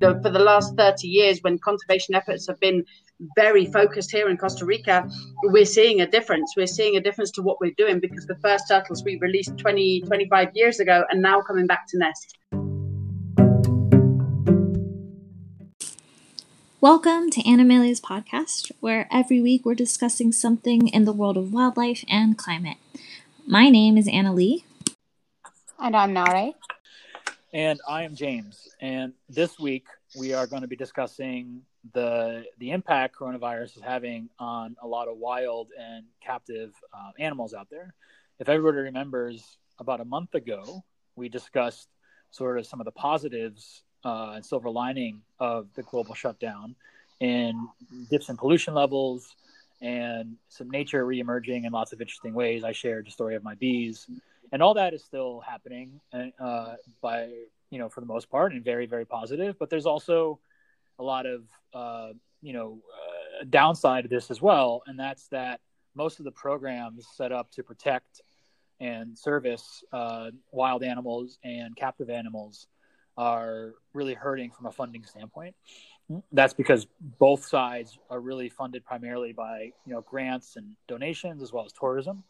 the, for the last 30 years, when conservation efforts have been very focused here in Costa Rica, we're seeing a difference. We're seeing a difference to what we're doing because the first turtles we released 20, 25 years ago are now coming back to nest. Welcome to Animalia's podcast, where every week we're discussing something in the world of wildlife and climate. My name is Annalie. And I'm Nare. And I am James. And this week we are going to be discussing the the impact coronavirus is having on a lot of wild and captive uh, animals out there. If everybody remembers, about a month ago we discussed sort of some of the positives uh, and silver lining of the global shutdown and dips in pollution levels and some nature reemerging in lots of interesting ways. I shared the story of my bees, and all that is still happening uh, by you know for the most part and very very positive. But there's also a lot of uh, you know uh, downside to this as well, and that's that most of the programs set up to protect and service uh, wild animals and captive animals are really hurting from a funding standpoint. That's because both sides are really funded primarily by you know grants and donations as well as tourism,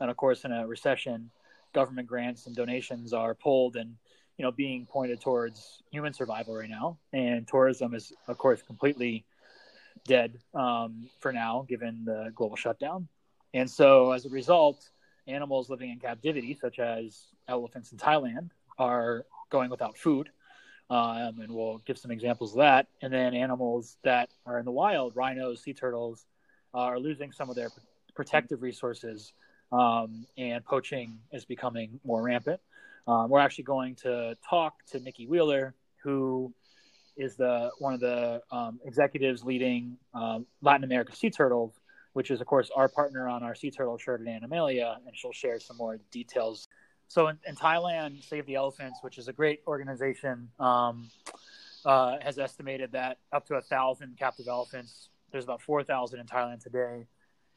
and of course in a recession, government grants and donations are pulled and you know being pointed towards human survival right now, and tourism is of course completely dead um, for now given the global shutdown, and so as a result, animals living in captivity such as elephants in Thailand are going without food. Um, and we'll give some examples of that. And then animals that are in the wild, rhinos, sea turtles, uh, are losing some of their protective resources, um, and poaching is becoming more rampant. Um, we're actually going to talk to Nicki Wheeler, who is the one of the um, executives leading um, Latin America Sea Turtles, which is, of course, our partner on our Sea Turtle shirt at Animalia, and she'll share some more details so in, in, Thailand, Save the Elephants, which is a great organization, um, uh, has estimated that up to a thousand captive elephants. There's about four thousand in Thailand today.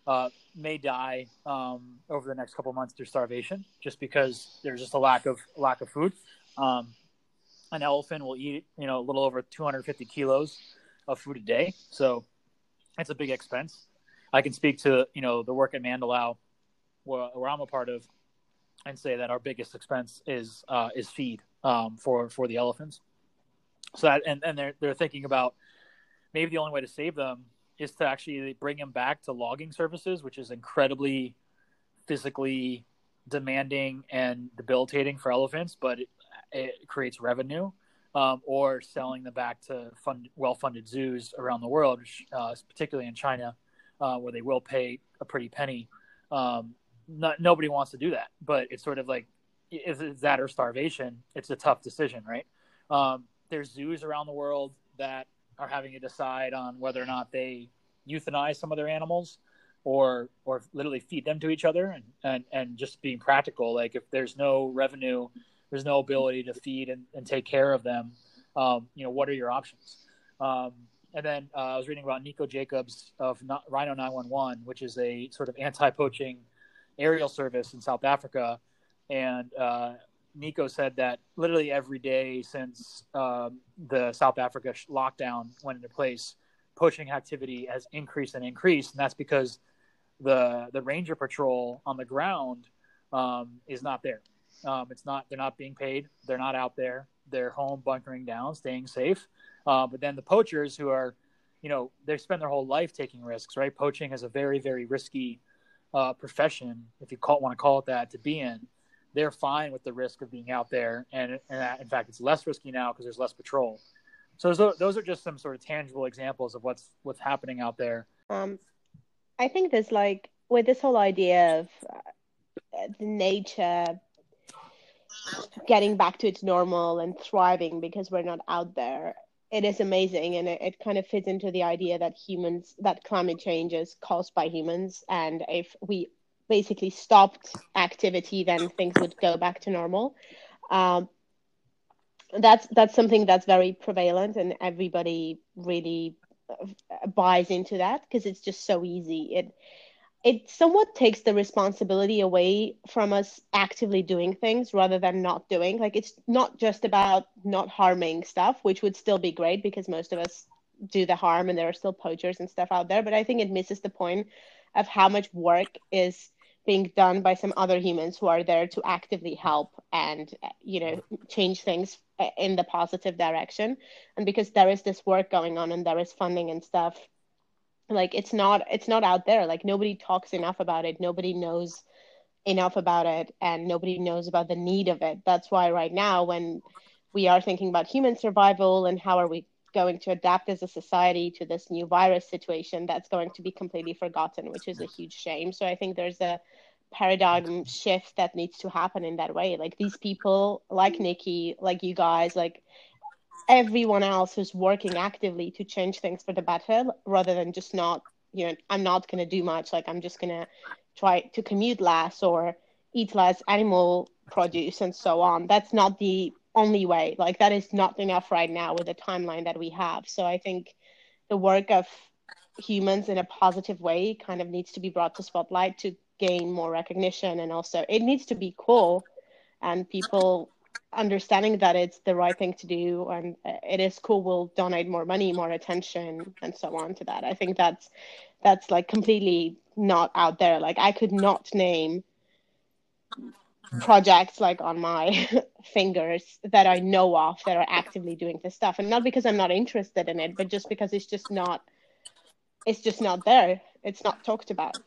Uh, may die um, over the next couple months through starvation, just because there's just a lack of lack of food. Um, an elephant will eat, you know, a little over 250 kilos of food a day, so it's a big expense. I can speak to you know the work at Mandalao, where, where I'm a part of and say that our biggest expense is uh, is feed um, for for the elephants. So that and, and they're they're thinking about maybe the only way to save them is to actually bring them back to logging services, which is incredibly physically demanding and debilitating for elephants, but it, it creates revenue. Um, or selling them back to fund, well-funded zoos around the world, uh, particularly in China, uh, where they will pay a pretty penny um, not, nobody wants to do that, but it's sort of like is that or starvation? It's a tough decision, right? Um, there's zoos around the world that are having to decide on whether or not they euthanize some of their animals or or literally feed them to each other and, and, and just being practical. Like if there's no revenue there's no ability to feed and, and take care of them um, you know what are your options? Um, and then uh, i was reading about nico jacobs of rhino 911 which is a sort of anti-poaching aerial service in South Africa, and uh, Nico said that literally every day since um, the South Africa lockdown went into place, poaching activity has increased and increased, and that's because the the ranger patrol on the ground um, is not there. Um, it's not they're not being paid. They're not out there. They're home bunkering down, staying safe. Uh, but then the poachers who are, you know, they spend their whole life taking risks. Right, poaching is a very very risky uh, profession, if you call, want to call it that, to be in, they're fine with the risk of being out there. And, and in fact, it's less risky now because there's less patrol. So those are just some sort of tangible examples of what's what's happening out there. Um, I think there's like with this whole idea of uh, nature getting back to its normal and thriving because we're not out there it is amazing and it, it, kind of fits into the idea that humans that climate change is caused by humans and if we basically stopped activity then things would go back to normal um, that's that's something that's very prevalent and everybody really uh, buys into that because it's just so easy it it somewhat takes the responsibility away from us actively doing things rather than not doing. Like it's not just about not harming stuff, which would still be great because most of us do the harm and there are still poachers and stuff out there. But I think it misses the point of how much work is being done by some other humans who are there to actively help and you know change things in the positive direction. And because there is this work going on and there is funding and stuff like it's not it's not out there. Like nobody talks enough about it. Nobody knows enough about it and nobody knows about the need of it. That's why right now when we are thinking about human survival and how are we going to adapt as a society to this new virus situation that's going to be completely forgotten which is a huge shame. So i think there's a paradigm shift that needs to happen in that way. Like these people like nicki like you guys like everyone else who's working actively to change things for the better rather than just not you know i'm not going to do much like i'm just going to try to commute less or eat less animal produce and so on. That's not the only way. Like that is not enough right now with the timeline that we have. So i think the work of humans in a positive way kind of needs to be brought to spotlight to gain more recognition. And also it needs to be cool and people understanding that it's the right thing to do and it is cool we'll donate more money more attention and so on to that. I think that's that's like completely not out there. Like i could not name projects like on my fingers that i know of that are actively doing this stuff. And not because i'm not interested in it but just because it's just not it's just not there. It's not talked about.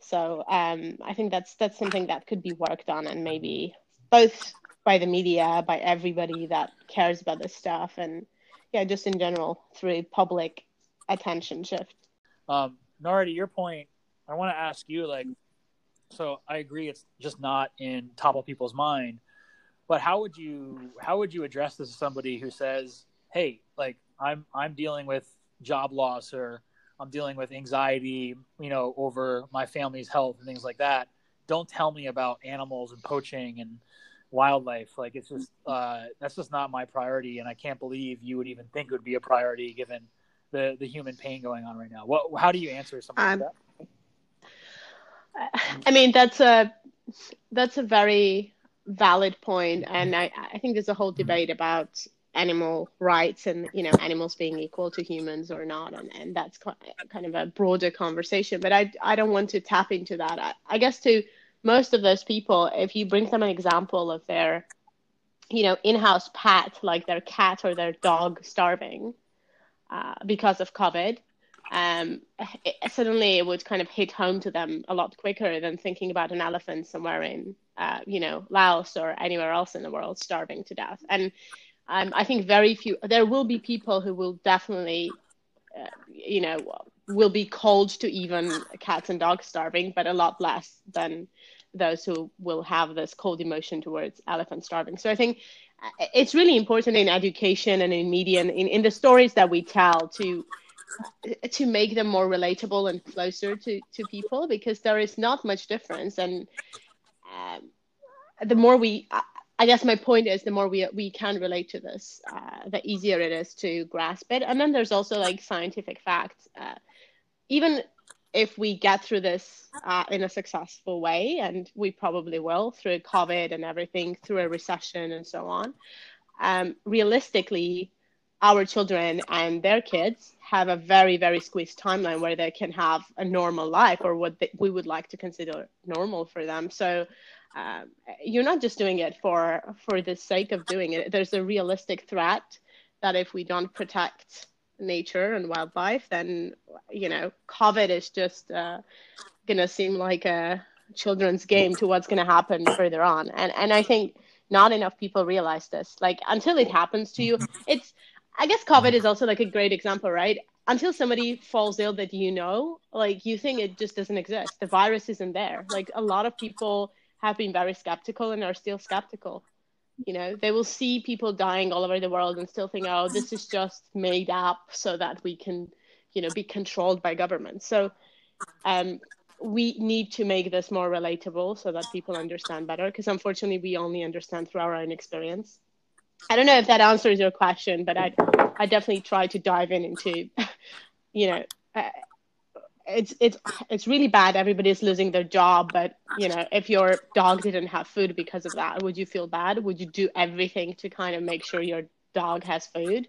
So um, i think that's that's something that could be worked on and maybe both by the media, by everybody that cares about this stuff, and yeah, just in general through public attention shift. Um, Nare, to your point, I want to ask you like, so I agree, it's just not in top of people's mind, but how would you how would you address this to somebody who says, hey, like I'm I'm dealing with job loss or I'm dealing with anxiety, you know, over my family's health and things like that. Don't tell me about animals and poaching and wildlife. Like it's just uh, that's just not my priority, and I can't believe you would even think it would be a priority given the the human pain going on right now. What? How do you answer something um, like that? I mean, that's a that's a very valid point, and I I think there's a whole debate about animal rights and you know animals being equal to humans or not and, and that's kind of a broader conversation but i i don't want to tap into that. I, I guess to most of those people, if you bring them an example of their, you know, in-house pet, like their cat or their dog starving uh, because of COVID, um, it, suddenly it would kind of hit home to them a lot quicker than thinking about an elephant somewhere in, uh, you know, Laos or anywhere else in the world starving to death. And um, I think very few, there will be people who will definitely, uh, you know, will be called to even cats and dogs starving, but a lot less than those who will have this cold emotion towards elephant starving. So I think uh, it's really important in education and in media and in, in the stories that we tell to to make them more relatable and closer to, to people because there is not much difference and um, the more we I guess my point is the more we we can relate to this, uh, the easier it is to grasp it. And then there's also like scientific facts. Uh, even if we get through this uh, in a successful way, and we probably will through COVID and everything, through a recession and so on, um, realistically, our children and their kids have a very, very squeezed timeline where they can have a normal life or what they, we would like to consider normal for them. So um, you're not just doing it for for the sake of doing it. There's a realistic threat that if we don't protect nature and wildlife, then you know, COVID is just uh, gonna seem like a children's game to what's gonna happen further on. And and I think not enough people realize this. Like until it happens to you, it's I guess COVID is also like a great example, right? Until somebody falls ill that you know, like you think it just doesn't exist. The virus isn't there. Like a lot of people have been very skeptical and are still skeptical you know they will see people dying all over the world and still think oh this is just made up so that we can you know be controlled by government so um, we need to make this more relatable so that people understand better because unfortunately we only understand through our own experience i don't know if that answers your question but i i definitely try to dive in into you know uh, it's it's it's really bad. Everybody's losing their job, but you know, if your dog didn't have food because of that, would you feel bad? Would you do everything to kind of make sure your dog has food,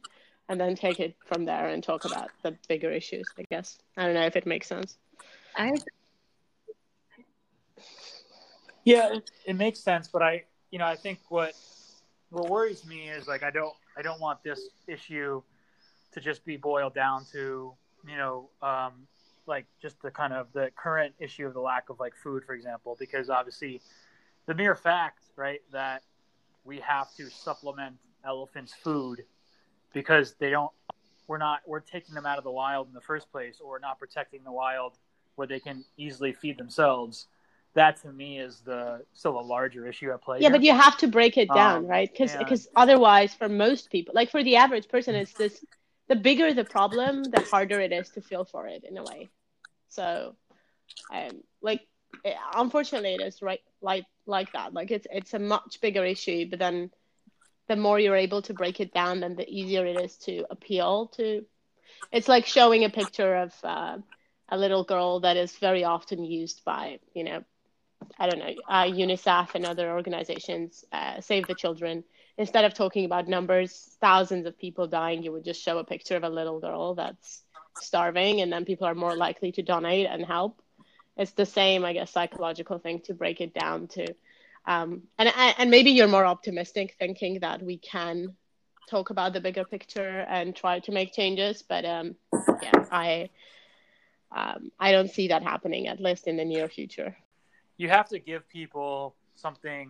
and then take it from there and talk about the bigger issues? I guess I don't know if it makes sense. I Yeah, it, it makes sense, but I, you know, I think what what worries me is like I don't I don't want this issue to just be boiled down to you know um, like just the kind of the current issue of the lack of like food, for example, because obviously the mere fact, right, that we have to supplement elephants' food because they don't, we're not, we're taking them out of the wild in the first place, or not protecting the wild where they can easily feed themselves. That to me is the still a larger issue at play. Yeah, here. but you have to break it down, Um, right? Because because otherwise, for most people, like for the average person, it's this: the bigger the problem, the harder it is to feel for it in a way. So, um, like eh, unfortunately, it is right like like that. Like it's it's a much bigger issue, but then the more you're able to break it down, then the easier it is to appeal to. It's like showing a picture of uh, a little girl that is very often used by you know I don't know, uh, UNICEF and other organizations, uh, Save the Children. Instead of talking about numbers, thousands of people dying, you would just show a picture of a little girl that's starving, and then people are more likely to donate and help. It's the same, I guess, psychological thing to break it down to. Um, and and maybe you're more optimistic, thinking that we can talk about the bigger picture and try to make changes. But um, yeah, I um, I don't see that happening, at least in the near future. You have to give people something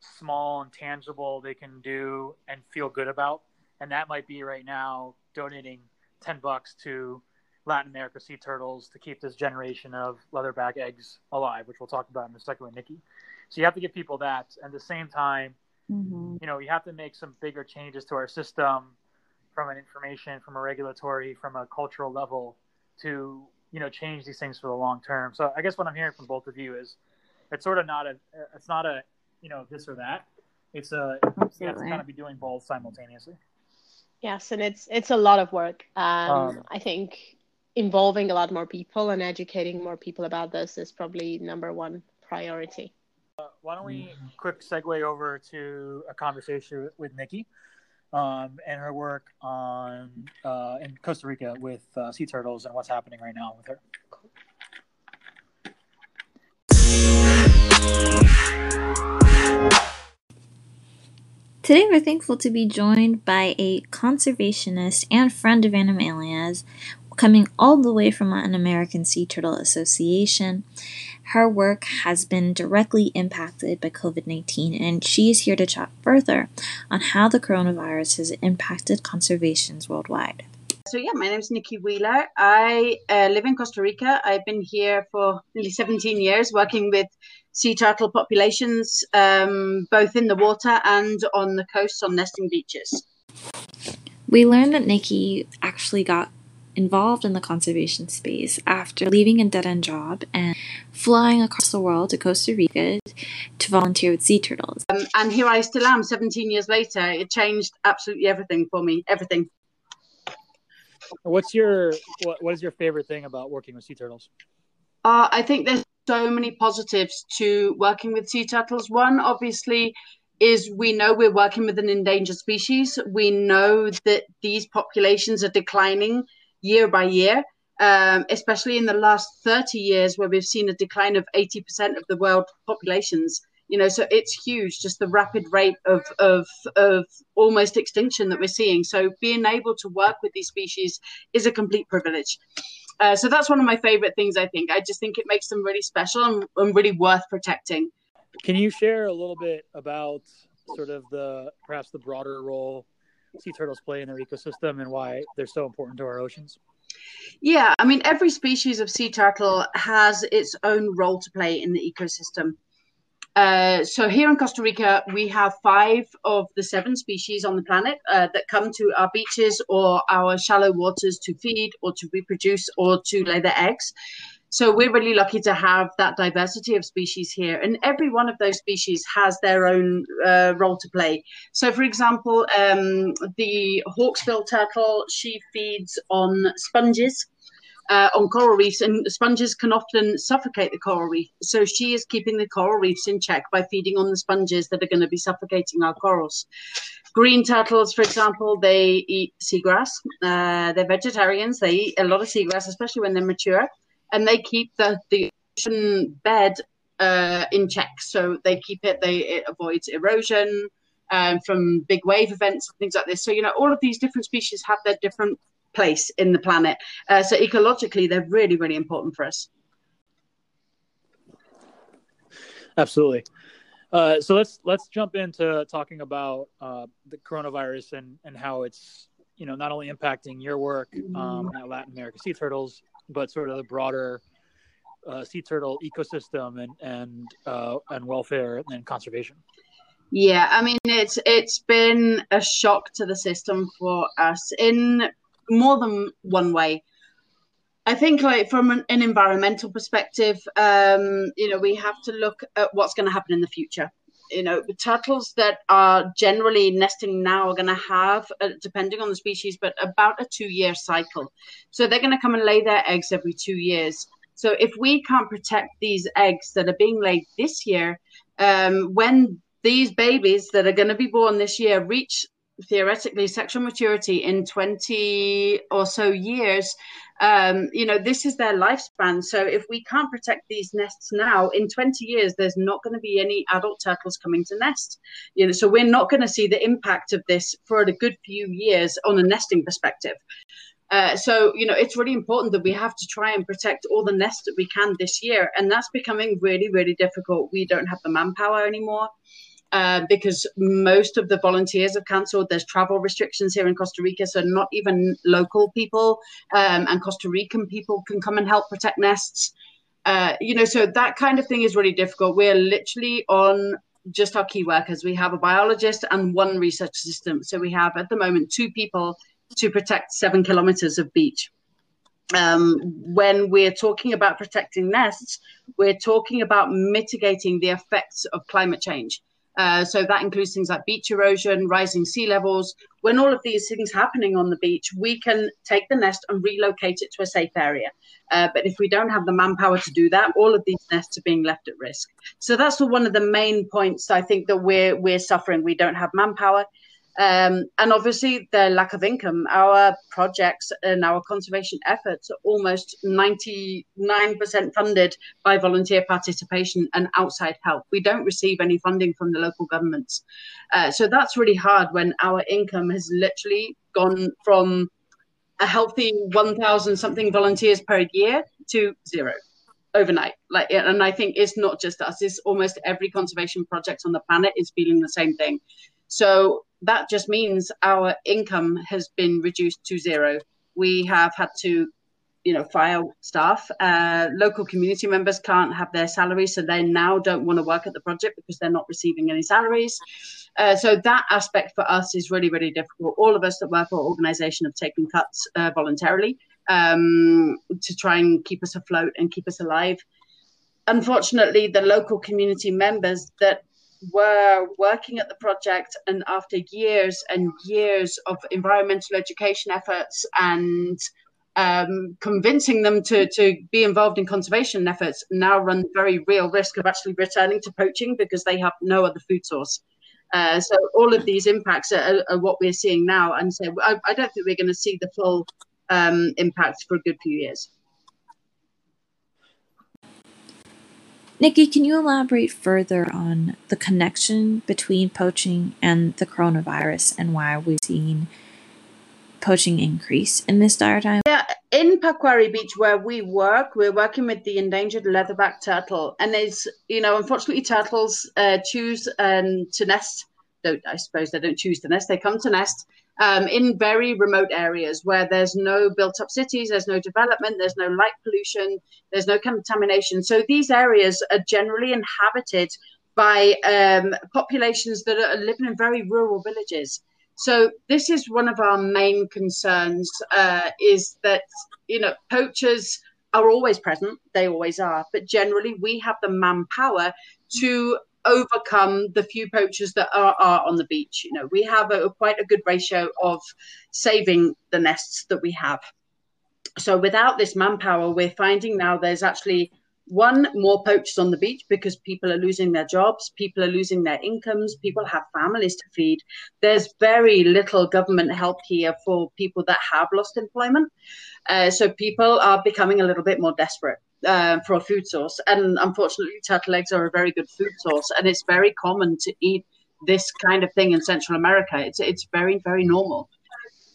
small and tangible they can do and feel good about. And that might be right now donating 10 bucks to latin america sea turtles to keep this generation of leatherback eggs alive which we'll talk about in a second with nicki. So you have to give people that. And at the same time Mhm. you know you have to make some bigger changes to our system from an information from a regulatory from a cultural level to you know change these things for the long term. So i guess what i'm hearing from both of you is it's sort of not a it's not a you know this or that. It's a you have to kind of be doing both simultaneously. Yes, and it's it's a lot of work. Um, Um, I think involving a lot more people and educating more people about this is probably number one priority. why don't we quick segue over to a conversation with nicki um, and her work on uh, in costa rica with uh, sea turtles and what's happening right now with her Today, we're thankful to be joined by a conservationist and friend of Animalia's, coming all the way from Latin American Sea Turtle Association. Her work has been directly impacted by COVID 19, and she is here to chat further on how the coronavirus has impacted conservations worldwide. So yeah, my name is Nicki Wheeler. I uh, live in Costa Rica. I've been here for nearly 17 years, working with sea turtle populations, um, both in the water and on the coast on nesting beaches. We learned that Nicki actually got involved in the conservation space after leaving a dead end job and flying across the world to Costa Rica to volunteer with sea turtles. Um, and here I still am, 17 years later. It changed absolutely everything for me. Everything. What's your what, what is your favorite thing about working with sea turtles Uh, I think there's so many positives to working with sea turtles. One, obviously, is we know we're working with an endangered species. We know that these populations are declining year by year, um, especially in the last 30 years, where we've seen a decline of 80% of the world populations. You know, so it's huge, just the rapid rate of, of, of almost extinction that we're seeing. So being able to work with these species is a complete privilege. Uh, so that's one of my favorite things. I think I just think it makes them really special and, and really worth protecting. Can you share a little bit about sort of the perhaps the broader role sea turtles play in their ecosystem and why they're so important to our oceans? Yeah, I mean, every species of sea turtle has its own role to play in the ecosystem. Uh, so here in Costa Rica, we have five of the seven species on the planet uh, that come to our beaches or our shallow waters to feed or to reproduce or to lay their eggs. So we're really lucky to have that diversity of species here, and every one of those species has their own uh, role to play. So, for example, um, the hawksbill turtle she feeds on sponges. Uh, on coral reefs, and sponges can often suffocate the coral reef. So she is keeping the coral reefs in check by feeding on the sponges that are going to be suffocating our corals. Green turtles, for example, they eat seagrass. Uh, they're vegetarians. They eat a lot of seagrass, especially when they're mature, and they keep the the ocean bed uh, in check. So they keep it. They it avoids erosion. Um, from big wave events and things like this. So, you know, all of these different species have their different place in the planet. Uh, so ecologically, they're really, really important for us. Absolutely. Uh, so let's let's jump into talking about uh, the coronavirus and and how it's you know not only impacting your work um, at Latin America sea turtles, but sort of the broader uh, sea turtle ecosystem and and uh, and welfare and conservation. Yeah, I mean it's it's been a shock to the system for us in more than one way. I think, like from an, an environmental perspective, um, you know, we have to look at what's going to happen in the future. You know, the turtles that are generally nesting now are going to have, uh, depending on the species, but about a two-year cycle. So they're going to come and lay their eggs every two years. So if we can't protect these eggs that are being laid this year, um, when these babies that are going to be born this year reach theoretically sexual maturity in 20 or so years um, you know this is their lifespan. So if we can't protect these nests now in 20 years there's not going to be any adult turtles coming to nest. You know so we're not going to see the impact of this for a good few years on a nesting perspective. Uh, so you know it's really important that we have to try and protect all the nests that we can this year and that's becoming really really difficult. We don't have the manpower anymore uh, because most of the volunteers have cancelled. There's travel restrictions here in Costa Rica, so not even local people um, and Costa Rican people can come and help protect nests. Uh, you know, so that kind of thing is really difficult. We're literally on just our key workers. We have a biologist and one research assistant. So we have at the moment two people to protect seven kilometers of beach. Um, when we're talking about protecting nests, we're talking about mitigating the effects of climate change. Uh, so that includes things like beach erosion, rising sea levels. When all of these things happening on the beach, we can take the nest and relocate it to a safe area. Uh, but if we don't have the manpower to do that, all of these nests are being left at risk. So that's one of the main points I think that we're we're suffering. We don't have manpower. Um, and obviously, the lack of income. Our projects and our conservation efforts are almost 99% funded by volunteer participation and outside help. We don't receive any funding from the local governments. Uh, so that's really hard when our income has literally gone from a healthy 1,000 something volunteers per year to zero overnight like and i think it's not just us it's almost every conservation project on the planet is feeling the same thing so that just means our income has been reduced to zero. We have had to, you know, fire staff. Uh, local community members can't have their salaries, so they now don't want to work at the project because they're not receiving any salaries. Uh, so that aspect for us is really, really difficult. All of us that work for organisation have taken cuts uh, voluntarily um, to try and keep us afloat and keep us alive. Unfortunately, the local community members that were working at the project and after years and years of environmental education efforts and um, convincing them to, to be involved in conservation efforts now run very real risk of actually returning to poaching because they have no other food source. Uh, so all of these impacts are, are, what we're seeing now, and so I, I don't think we're going to see the full um, impact for a good few years. Nicki, can you elaborate further on the connection between poaching and the coronavirus and why we've seen poaching increase in this dire time? Yeah, in Pacuari Beach, where we work, we're working with the endangered leatherback turtle, and it's you know unfortunately turtles uh, choose um, to nest. Don't I suppose they don't choose to nest; they come to nest um, in very remote areas where there's no built up cities, there's no development, there's no light pollution, there's no contamination. So these areas are generally inhabited by um, populations that are living in very rural villages. So this is one of our main concerns: uh, is that you know poachers are always present; they always are, but generally we have the manpower to overcome the few poachers that are, are on the beach. You know, we have a, quite a good ratio of saving the nests that we have. so without this manpower, we're finding now there's actually one more poachers on the beach because people are losing their jobs people are losing their incomes people have families to feed there's very little government help here for people that have lost employment uh, so people are becoming a little bit more desperate uh, for a food source and unfortunately turtle eggs are a very good food source and it's very common to eat this kind of thing in central america it's it's very very normal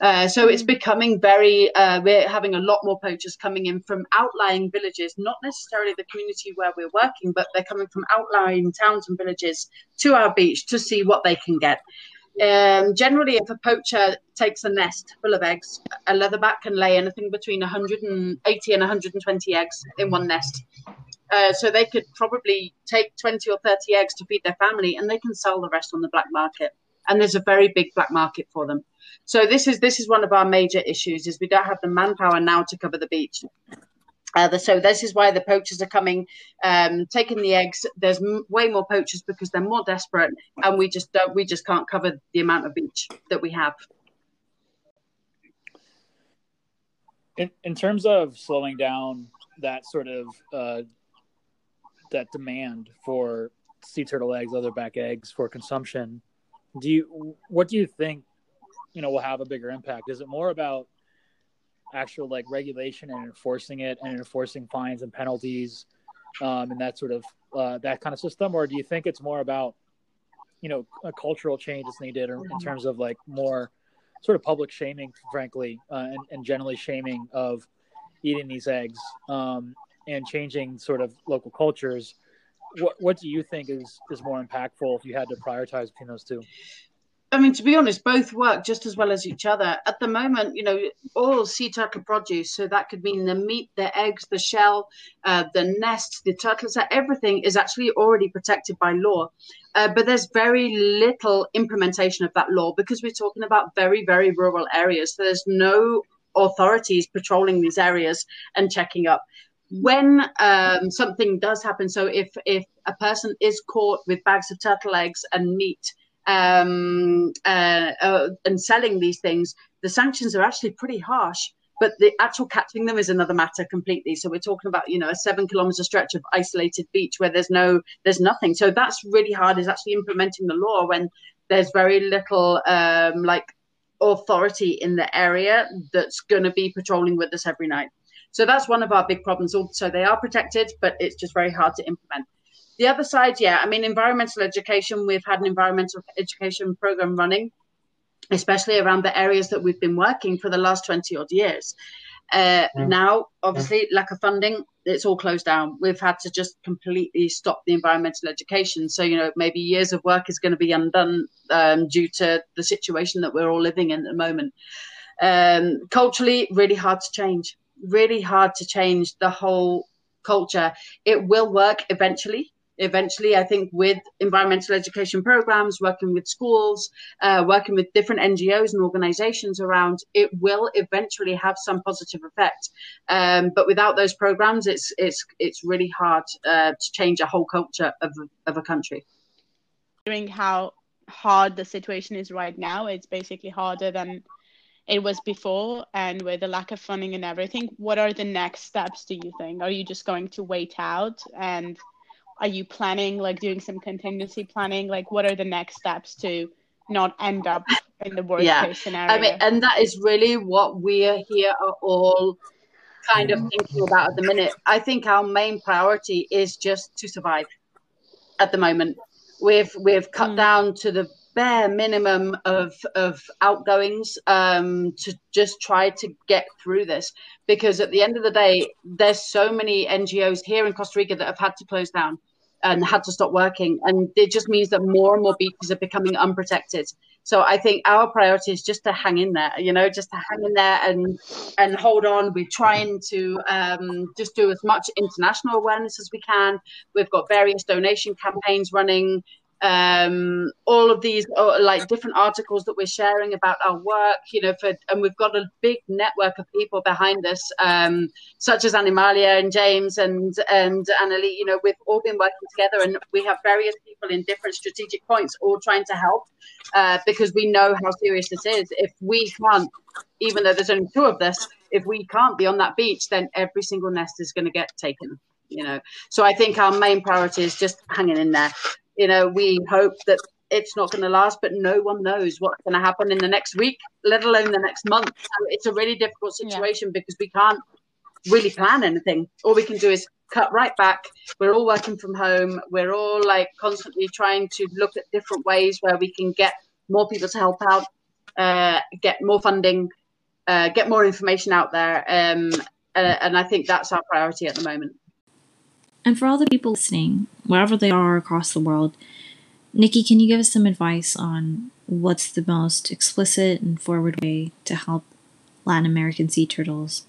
uh, so it's mm. becoming very, uh, we're having a lot more poachers coming in from outlying villages, not necessarily the community where we're working, but they're coming from outlying towns and villages to our beach to see what they can get. Um, generally, if a poacher takes a nest full of eggs, a leatherback can lay anything between 180 and 120 eggs in one nest. Uh, so they could probably take 20 or 30 eggs to feed their family and they can sell the rest on the black market. And there's a very big black market for them. So this is this is one of our major issues: is we don't have the manpower now to cover the beach. Uh, so this is why the poachers are coming, um, taking the eggs. There's m- way more poachers because they're more desperate, and we just don't. We just can't cover the amount of beach that we have. In in terms of slowing down that sort of uh, that demand for sea turtle eggs, leatherback eggs for consumption, do you what do you think you know will have a bigger impact? Is it more about actual like regulation and enforcing it and enforcing fines and penalties um, and that sort of uh, that kind of system, or do you think it's more about you know a cultural change is needed in terms of like more sort of public shaming, frankly, uh, and, and generally shaming of eating these eggs um, and changing sort of local cultures? What what do you think is is more impactful if you had to prioritize between those two? I mean, to be honest, both work just as well as each other. At the moment, you know, all sea turtle produce, so that could mean the meat, the eggs, the shell, uh, the nest, the turtles, everything is actually already protected by law. Uh, but there's very little implementation of that law because we're talking about very, very rural areas. So there's no authorities patrolling these areas and checking up when um, something does happen so if if a person is caught with bags of turtle eggs and meat um, uh, uh, and selling these things, the sanctions are actually pretty harsh. But the actual catching them is another matter completely. So we're talking about, you know, a seven kilometer stretch of isolated beach where there's no, there's nothing. So that's really hard. Is actually implementing the law when there's very little, um, like authority in the area that's going to be patrolling with us every night. So that's one of our big problems. Also, they are protected, but it's just very hard to implement. The other side, yeah, I mean, environmental education, we've had an environmental education program running, especially around the areas that we've been working for the last 20 odd years. Uh, mm. Now, obviously, lack of funding, it's all closed down. We've had to just completely stop the environmental education. So, you know, maybe years of work is going to be undone um, due to the situation that we're all living in at the moment. Um, culturally, really hard to change. Really hard to change the whole culture. It will work eventually eventually, I think with environmental education programs, working with schools, uh, working with different NGOs and organizations around, it will eventually have some positive effect. Um, but without those programs, it's it's it's really hard uh, to change a whole culture of of a country. Hearing how hard the situation is right now, it's basically harder than it was before and with the lack of funding and everything what are the next steps do you think are you just going to wait out and are you planning like doing some contingency planning? Like what are the next steps to not end up in the worst yeah. case scenario i mean and that is really what we're here are all kind of thinking about at the minute. I think our main priority is just to survive at the moment. We've we've cut mm. down to the bare minimum of of outgoings um, to just try to get through this because at the end of the day there's so many ngos here in costa rica that have had to close down and had to stop working. And it just means that more and more beaches are becoming unprotected. So I think our priority is just to hang in there, you know, just to hang in there and and hold on. We're trying to um, just do as much international awareness as we can. We've got various donation campaigns running um, all of these uh, like different articles that we're sharing about our work, you know, for, and we've got a big network of people behind us, um, such as Animalia and James and and Annalie. You know, we've all been working together, and we have various people in different strategic points, all trying to help uh, because we know how serious this is. If we can't, even though there's only two of us, if we can't be on that beach, then every single nest is going to get taken. You know, so I think our main priority is just hanging in there. You know, we hope that it's not going to last, but no one knows what's going to happen in the next week, let alone the next month. So it's a really difficult situation yeah. because we can't really plan anything. All we can do is cut right back. We're all working from home. We're all like constantly trying to look at different ways where we can get more people to help out, uh, get more funding, uh, get more information out there. Um, uh, and I think that's our priority at the moment. And for all the people listening, wherever they are across the world, Nicki, can you give us some advice on what's the most explicit and forward way to help Latin American sea turtles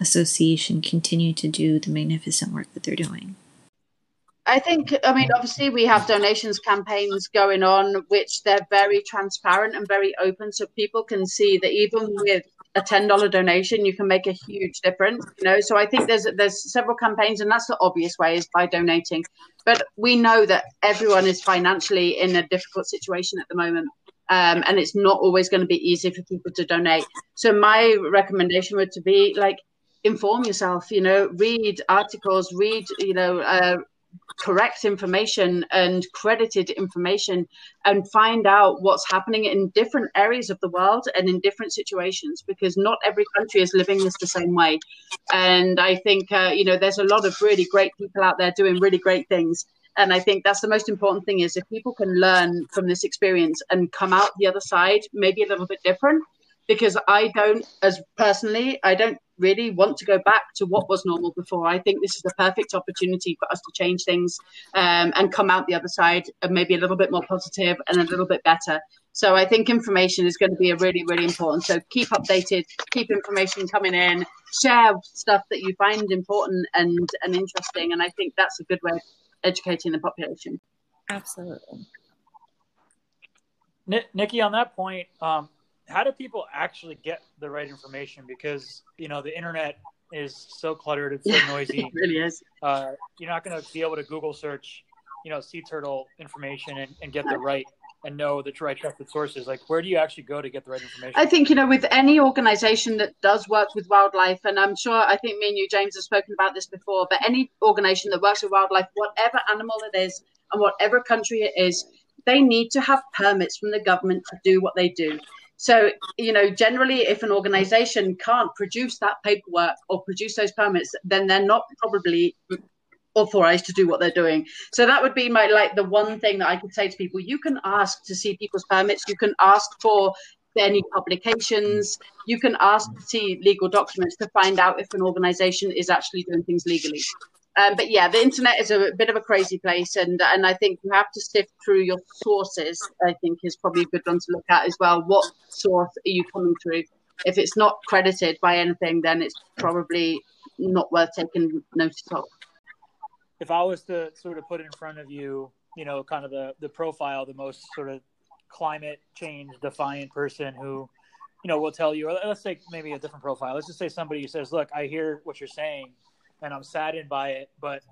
Association continue to do the magnificent work that they're doing? I think, I mean, obviously, we have donations campaigns going on, which they're very transparent and very open, so people can see that even with a ten dollar donation, you can make a huge difference. You know, so I think there's there's several campaigns, and that's the obvious way is by donating. But we know that everyone is financially in a difficult situation at the moment. Um, and it's not always going to be easy for people to donate. So my recommendation would to be like inform yourself. You know, read articles, read you know uh, correct information and credited information and find out what's happening in different areas of the world and in different situations because not every country is living this the same way. And i think uh, you know there's a lot of really great people out there doing really great things. And i think that's the most important thing is if people can learn from this experience and come out the other side maybe a little bit different because i don't as personally i don't really want to go back to what was normal before. I think this is the perfect opportunity for us to change things um, and come out the other side and maybe a little bit more positive and a little bit better. So I think information is going to be a really, really important. So keep updated, keep information coming in, share stuff that you find important and, and interesting. And I think that's a good way of educating the population. Absolutely. Nicki, on that point, um, how do people actually get the right information? Because you know the internet is so cluttered, it's so noisy. it really is. Uh, you're not going to be able to Google search, you know, sea turtle information and, and get the right and know the right trusted sources. Like, where do you actually go to get the right information? I think you know, with any organization that does work with wildlife, and I'm sure I think me and you, James, have spoken about this before. But any organization that works with wildlife, whatever animal it is, and whatever country it is, they need to have permits from the government to do what they do. So, you know, generally, if an organization can't produce that paperwork or produce those permits, then they're not probably authorized to do what they're doing. So that would be my like the one thing that I could say to people. You can ask to see people's permits. You can ask for any publications. You can ask to see legal documents to find out if an organization is actually doing things legally. Um, but yeah, the internet is a bit of a crazy place, and and I think you have to sift through your sources. I think is probably a good one to look at as well. What source are you coming through? If it's not credited by anything, then it's probably not worth taking notice of. If I was to sort of put in front of you, you know, kind of the the profile, the most sort of climate change defiant person who, you know, will tell you, or let's say maybe a different profile. Let's just say somebody who says, "Look, I hear what you're saying." And I'm saddened by it. But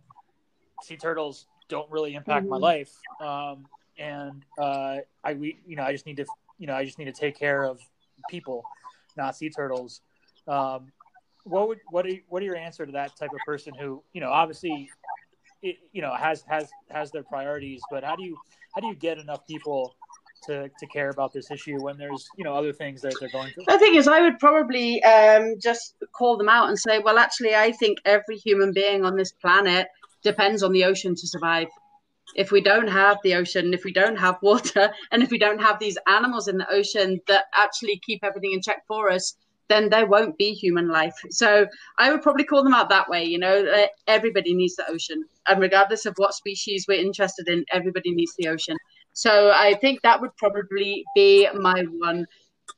sea turtles don't really impact mm-hmm. my life, um, and uh, I we you know I just need to you know I just need to take care of people, not sea turtles. Um, what would what are, what are your answer to that type of person who you know obviously it, you know has has has their priorities, but how do you how do you get enough people to, to care about this issue when there's you know other things that they're going through? The thing is, I would probably um, just call them out and say, well, actually, I think every human being on this planet depends on the ocean to survive. If we don't have the ocean, if we don't have water, and if we don't have these animals in the ocean that actually keep everything in check for us, then there won't be human life. So I would probably call them out that way. You know, everybody needs the ocean, and regardless of what species we're interested in, everybody needs the ocean. So I think that would probably be my one.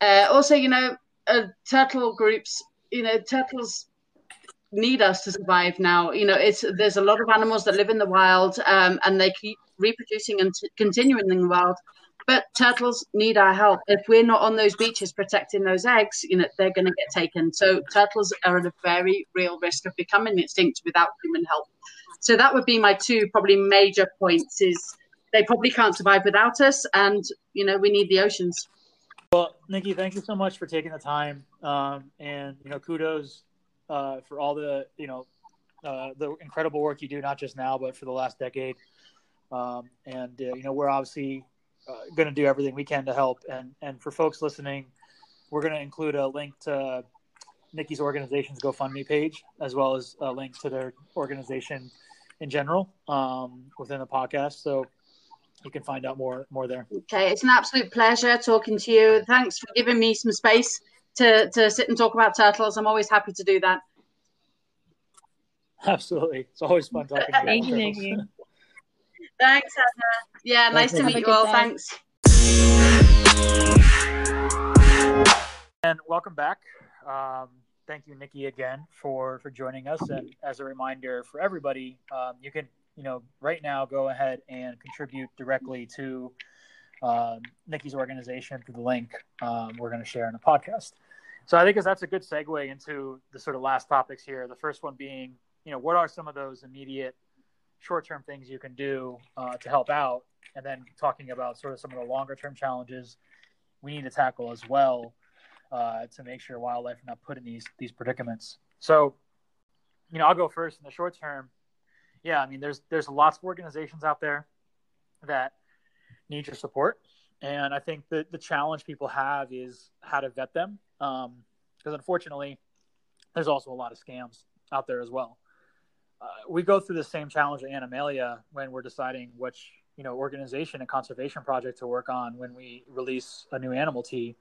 Uh, also, you know, uh, turtle groups, you know, turtles need us to survive now. You know, it's there's a lot of animals that live in the wild um, and they keep reproducing and t- continuing in the wild. But turtles need our help. If we're not on those beaches protecting those eggs, you know, they're going to get taken. So turtles are at a very real risk of becoming extinct without human help. So that would be my two probably major points is they probably can't survive without us, and you know we need the oceans. Well, Nicki, thank you so much for taking the time, um, and you know, kudos uh, for all the you know uh, the incredible work you do, not just now, but for the last decade. Um, and uh, you know, we're obviously uh, going to do everything we can to help. And and for folks listening, we're going to include a link to Nicki's organization's GoFundMe page, as well as a link to their organization in general um, within the podcast. So you can find out more more there. Okay, it's an absolute pleasure talking to you. Thanks for giving me some space to to sit and talk about turtles. I'm always happy to do that. Absolutely, it's always fun talking to you. Thank you, Thanks, Anna. Yeah, nice to meet you all. Thanks. And welcome back. Um, thank you, Nicki, again for for joining us. And as a reminder for everybody, um, you can you know right now go ahead and contribute directly to um, Nicki's organization through the link um, we're going to share in the podcast. So I think that's a good segue into the sort of last topics here. The first one being, you know, what are some of those immediate short-term things you can do uh, to help out, and then talking about sort of some of the longer-term challenges we need to tackle as well uh, to make sure wildlife are not put in these these predicaments. So, you know, I'll go first in the short term. Yeah, I mean, there's there's lots of organizations out there that need your support, and I think that the challenge people have is how to vet them, because um, unfortunately, there's also a lot of scams out there as well. Uh, we go through the same challenge at Animalia when we're deciding which you know organization and conservation project to work on when we release a new animal tee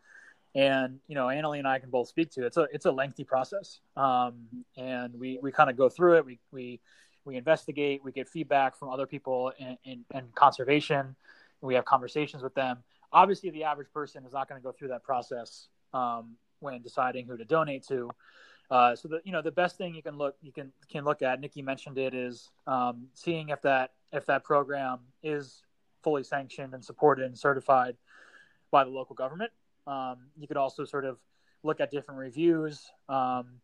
and you know Annalie and I can both speak to it's a it's a lengthy process um, and we we kind of go through it. We we we investigate we get feedback from other people in, in, in conservation we have conversations with them obviously the average person is not going to go through that process um, when deciding who to donate to uh, so the you know the best thing you can look you can can look at Nicki mentioned it is um, seeing if that if that program is fully sanctioned and supported and certified by the local government um, you could also sort of look at different reviews. Um,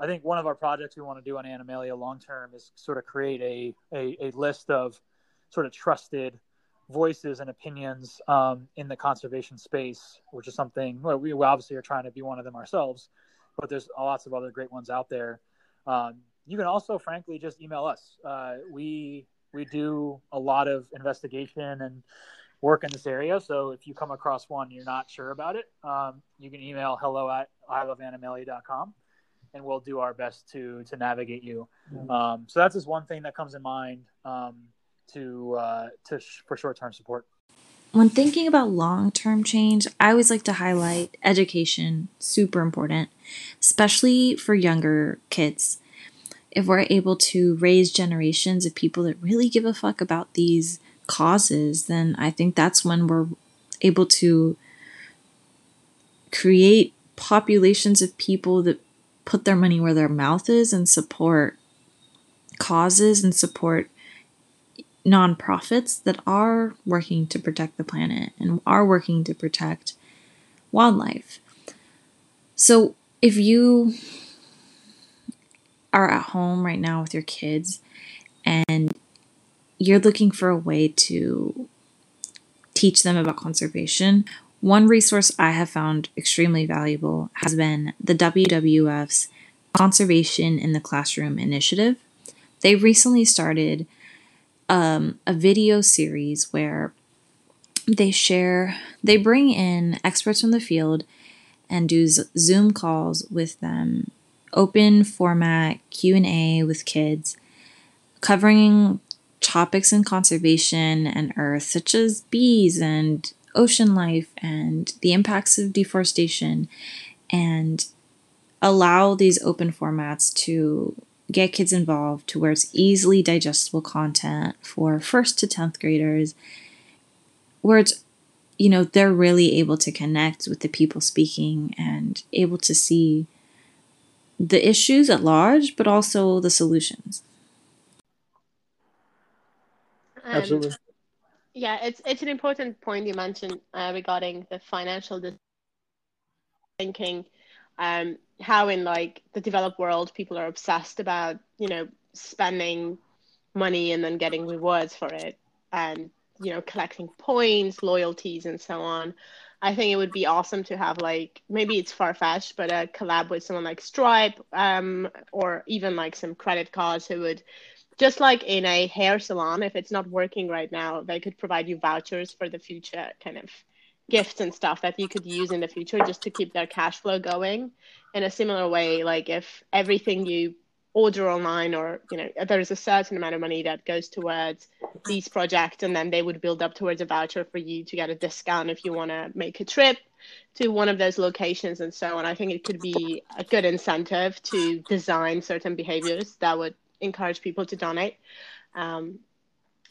I think one of our projects we want to do on Animalia long term is sort of create a, a, a, list of sort of trusted voices and opinions um, in the conservation space, which is something well, we obviously are trying to be one of them ourselves, but there's lots of other great ones out there. Um, you can also, frankly, just email us. Uh, we we do a lot of investigation and work in this area. So if you come across one you're not sure about it, um, you can email hello at iloveanimalia.com and we'll do our best to to navigate you. Um, so that's just one thing that comes in mind um, to uh, to sh- for short term support. When thinking about long term change, I always like to highlight education, super important, especially for younger kids. If we're able to raise generations of people that really give a fuck about these causes, then I think that's when we're able to create populations of people that put their money where their mouth is and support causes and support nonprofits that are working to protect the planet and are working to protect wildlife. So if you are at home right now with your kids and you're looking for a way to teach them about conservation, one resource I have found extremely valuable has been the WWF's Conservation in the Classroom initiative. They recently started um, a video series where they share, they bring in experts from the field and do Zoom calls with them, open format Q&A with kids, covering topics in conservation and earth, such as bees and ocean life and the impacts of deforestation, and allow these open formats to get kids involved to where it's easily digestible content for first to 10th graders, where it's you know, they're really able to connect with the people speaking and able to see the issues at large, but also the solutions. Absolutely. Yeah, it's it's an important point you mentioned uh, regarding the financial thinking. Um, how in like the developed world, people are obsessed about you know spending money and then getting rewards for it, and you know collecting points loyalties and so on i think it would be awesome to have like maybe it's far-fetched but a collab with someone like stripe um, or even like some credit cards who would just like in a hair salon if it's not working right now they could provide you vouchers for the future kind of gifts and stuff that you could use in the future just to keep their cash flow going. In a similar way like if everything you order online or you know there's a certain amount of money that goes towards these projects and then they would build up towards a voucher for you to get a discount if you want to make a trip to one of those locations and so on. I think it could be a good incentive to design certain behaviors that would encourage people to donate. Um,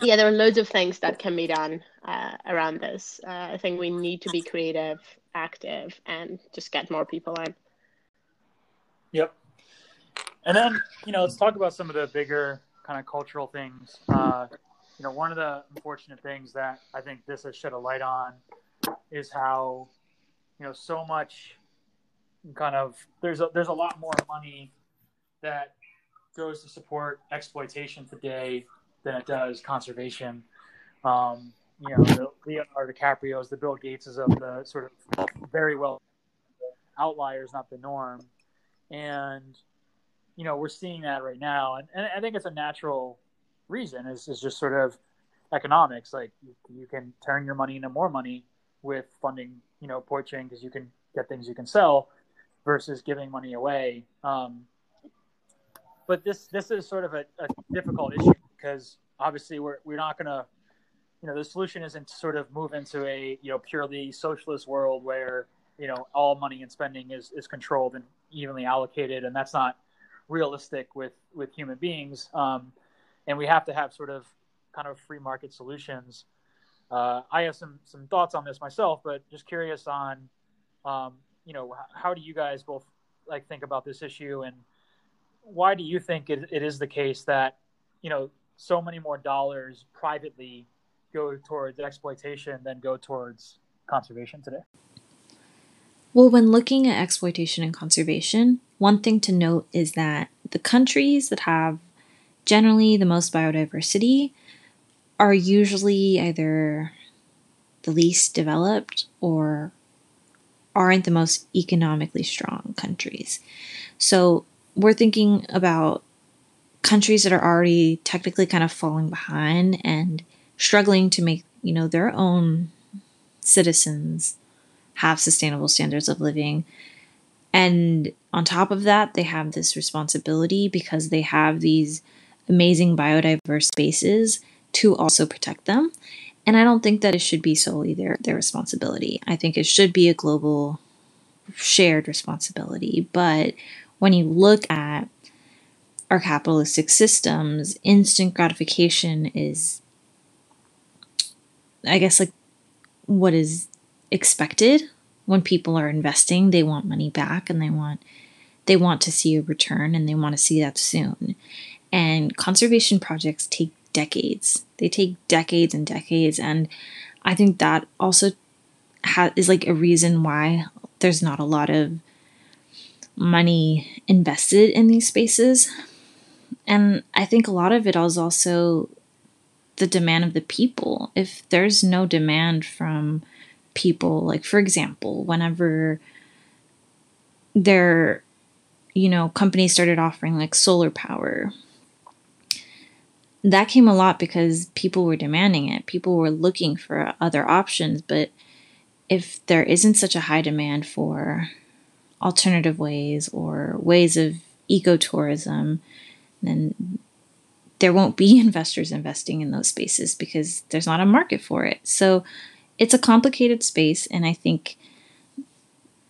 yeah there are loads of things that can be done uh, around this. Uh, i think we need to be creative active and just get more people in. Yep. And then, you know, let's talk about some of the bigger kind of cultural things. Uh, you know, one of the unfortunate things that I think this has shed a light on is how, you know, so much kind of there's a there's a lot more money that goes to support exploitation today than it does conservation. Um, you know, the Leonardo DiCaprio's, the Bill Gateses of the sort of very well outliers, not the norm. And you know, we're seeing that right now, and, and I think it's a natural reason. Is is just sort of economics. Like you, you can turn your money into more money with funding, you know, poaching because you can get things you can sell versus giving money away. Um, but this this is sort of a, a difficult issue because obviously we're we're not going to, you know, the solution isn't to sort of move into a you know purely socialist world where you know all money and spending is is controlled and evenly allocated, and that's not realistic with with human beings, um, and we have to have sort of kind of free market solutions. Uh, I have some some thoughts on this myself, but just curious on, um, you know, how do you guys both like think about this issue, and why do you think it, it is the case that you know so many more dollars privately go towards exploitation than go towards conservation today? Well, when looking at exploitation and conservation, one thing to note is that the countries that have generally the most biodiversity are usually either the least developed or aren't the most economically strong countries. So we're thinking about countries that are already technically kind of falling behind and struggling to make, you know, their own citizens have sustainable standards of living. And on top of that, they have this responsibility because they have these amazing biodiverse spaces to also protect them. And I don't think that it should be solely their, their responsibility. I think it should be a global shared responsibility. But when you look at our capitalistic systems, instant gratification is, I guess, like what is expected. When people are investing they want money back and they want they want to see a return and they want to see that soon. And conservation projects take decades. They take decades and decades. And i think that also ha- is like a reason why there's not a lot of money invested in these spaces. And i think a lot of it is also the demand of the people. If there's no demand from people like for example whenever their you know companies started offering like solar power that came a lot because people were demanding it. People were looking for other options. But if there isn't such a high demand for alternative ways or ways of ecotourism then there won't be investors investing in those spaces because there's not a market for it. So it's a complicated space, and I think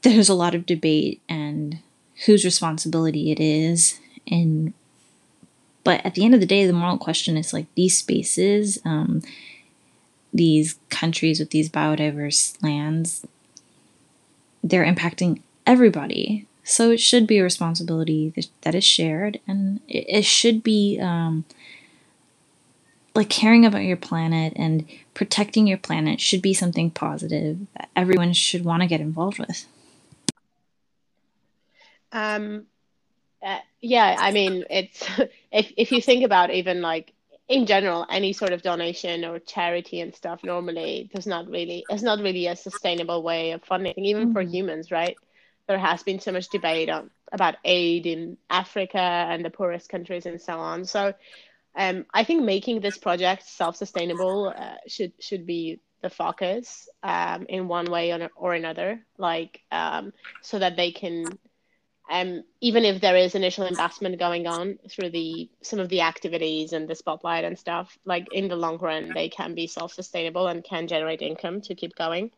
there's a lot of debate and whose responsibility it is. And but at the end of the day the moral question is like these spaces um, these countries with these biodiverse lands they're impacting everybody so it should be a responsibility that is shared and it should be um, like caring about your planet and protecting your planet should be something positive that everyone should want to get involved with. Um, uh, yeah, I mean, it's if if you think about even like in general, any sort of donation or charity and stuff normally does not really it's not really a sustainable way of funding, even mm-hmm. for humans, right? There has been so much debate on about aid in Africa and the poorest countries and so on. So, um, I think making this project self-sustainable uh, should should be the focus um, in one way or another, like um, so that they can um, even if there is initial investment going on through the some of the activities and the spotlight and stuff, like in the long run, they can be self-sustainable and can generate income to keep going.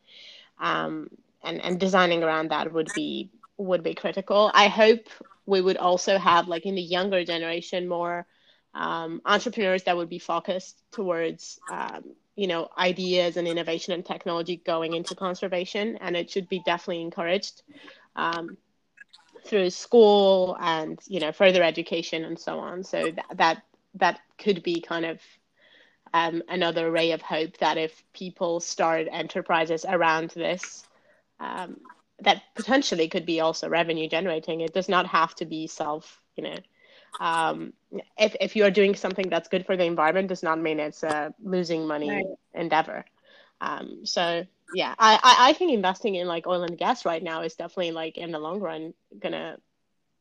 And and designing around that would be would be critical. I hope we would also have like in the younger generation more um, entrepreneurs that would be focused towards um, you know ideas and innovation and technology going into conservation, and it should be definitely encouraged. Um, through school and you know further education and so on. So that that, that could be kind of um, another ray of hope that if people start enterprises around this, um, that potentially could be also revenue generating. It does not have to be self, you know. Um, if if you are doing something that's good for the environment, does not mean it's a losing money right. endeavor. Um, so yeah, I, I think investing in like oil and gas right now is definitely like in the long run gonna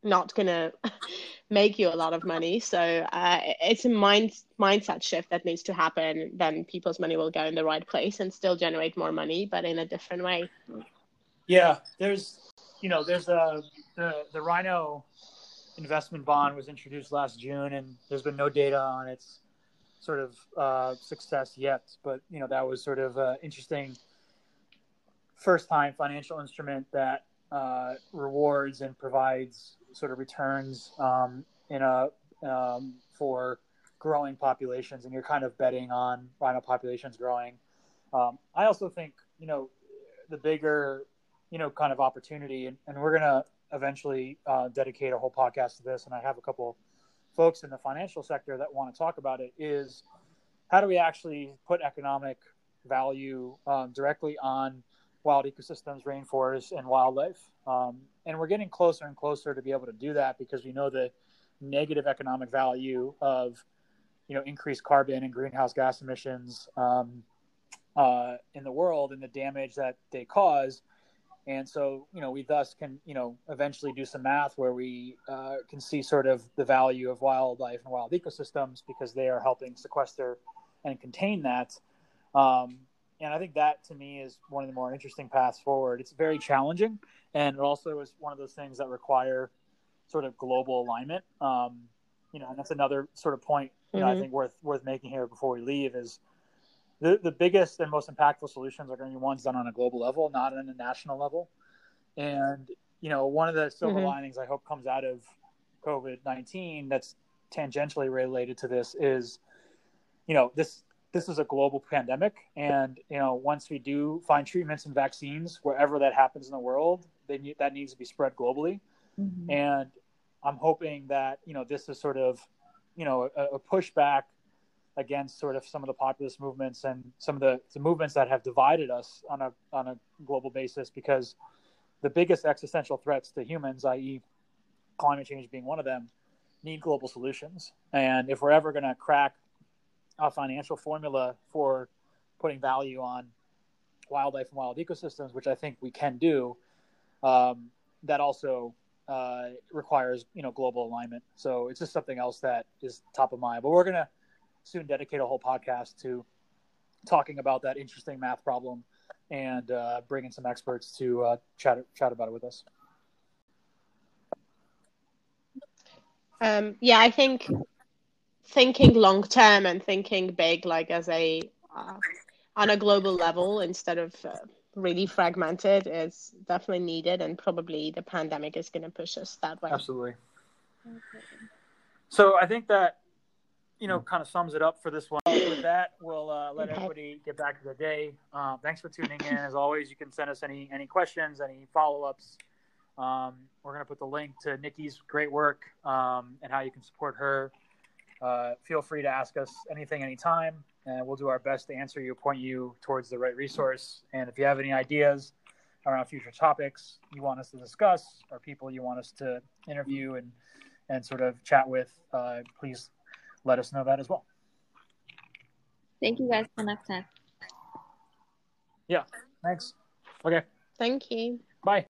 not gonna make you a lot of money. So uh, it's a mind mindset shift that needs to happen. Then people's money will go in the right place and still generate more money, but in a different way. Yeah, there's you know there's a the the Rhino investment bond was introduced last June, and there's been no data on its sort of uh, success yet. But you know that was sort of an interesting first time financial instrument that uh, rewards and provides sort of returns um, in a um, for growing populations, and you're kind of betting on rhino populations growing. Um, I also think you know the bigger you know kind of opportunity, and, and we're gonna eventually uh, dedicate a whole podcast to this, and I have a couple folks in the financial sector that want to talk about it. Is how do we actually put economic value um, directly on wild ecosystems, rainforests, and wildlife. Um, and we're getting closer and closer to be able to do that because we know the negative economic value of, you know, increased carbon and greenhouse gas emissions um, uh, in the world and the damage that they cause. And so, you know, we thus can, you know, eventually do some math where we uh, can see sort of the value of wildlife and wild ecosystems because they are helping sequester and contain that. Um, and I think that to me is one of the more interesting paths forward. It's very challenging, and it also is one of those things that require sort of global alignment. Um, you know, and that's another sort of point you know mm-hmm. I think worth worth making here before we leave is the the biggest and most impactful solutions are going to be ones done on a global level, not on a national level. And you know, one of the silver mm-hmm. linings I hope comes out of COVID nineteen that's tangentially related to this is, you know, this this is a global pandemic and you know once we do find treatments and vaccines wherever that happens in the world they that needs to be spread globally mm-hmm. and i'm hoping that you know this is sort of you know a, a pushback against sort of some of the populist movements and some of the, the movements that have divided us on a on a global basis because the biggest existential threats to humans i.e climate change being one of them need global solutions and if we're ever going to crack a financial formula for putting value on wildlife and wild ecosystems, which I think we can do, um, that also uh, requires you know global alignment. So it's just something else that is top of mind. But we're gonna soon dedicate a whole podcast to talking about that interesting math problem and uh, bringing some experts to uh, chat chat about it with us. Um, yeah, I think thinking long term and thinking big, like as a uh, on a global level instead of uh, really fragmented, is definitely needed, and probably the pandemic is going to push us that way. Absolutely. Okay. So I think that you know kind of sums it up for this one. With that, we'll uh, let everybody get back to the day. Uh, thanks for tuning in. As always, you can send us any any questions, any follow ups. Um, we're going to put the link to Nicki's great work um, and how you can support her uh, feel free to ask us anything anytime, and we'll do our best to answer you, point you towards the right resource. And if you have any ideas around future topics you want us to discuss or people you want us to interview and, and sort of chat with, uh, please let us know that as well. Thank you guys for next time. Yeah. Thanks. Okay. Thank you. Bye.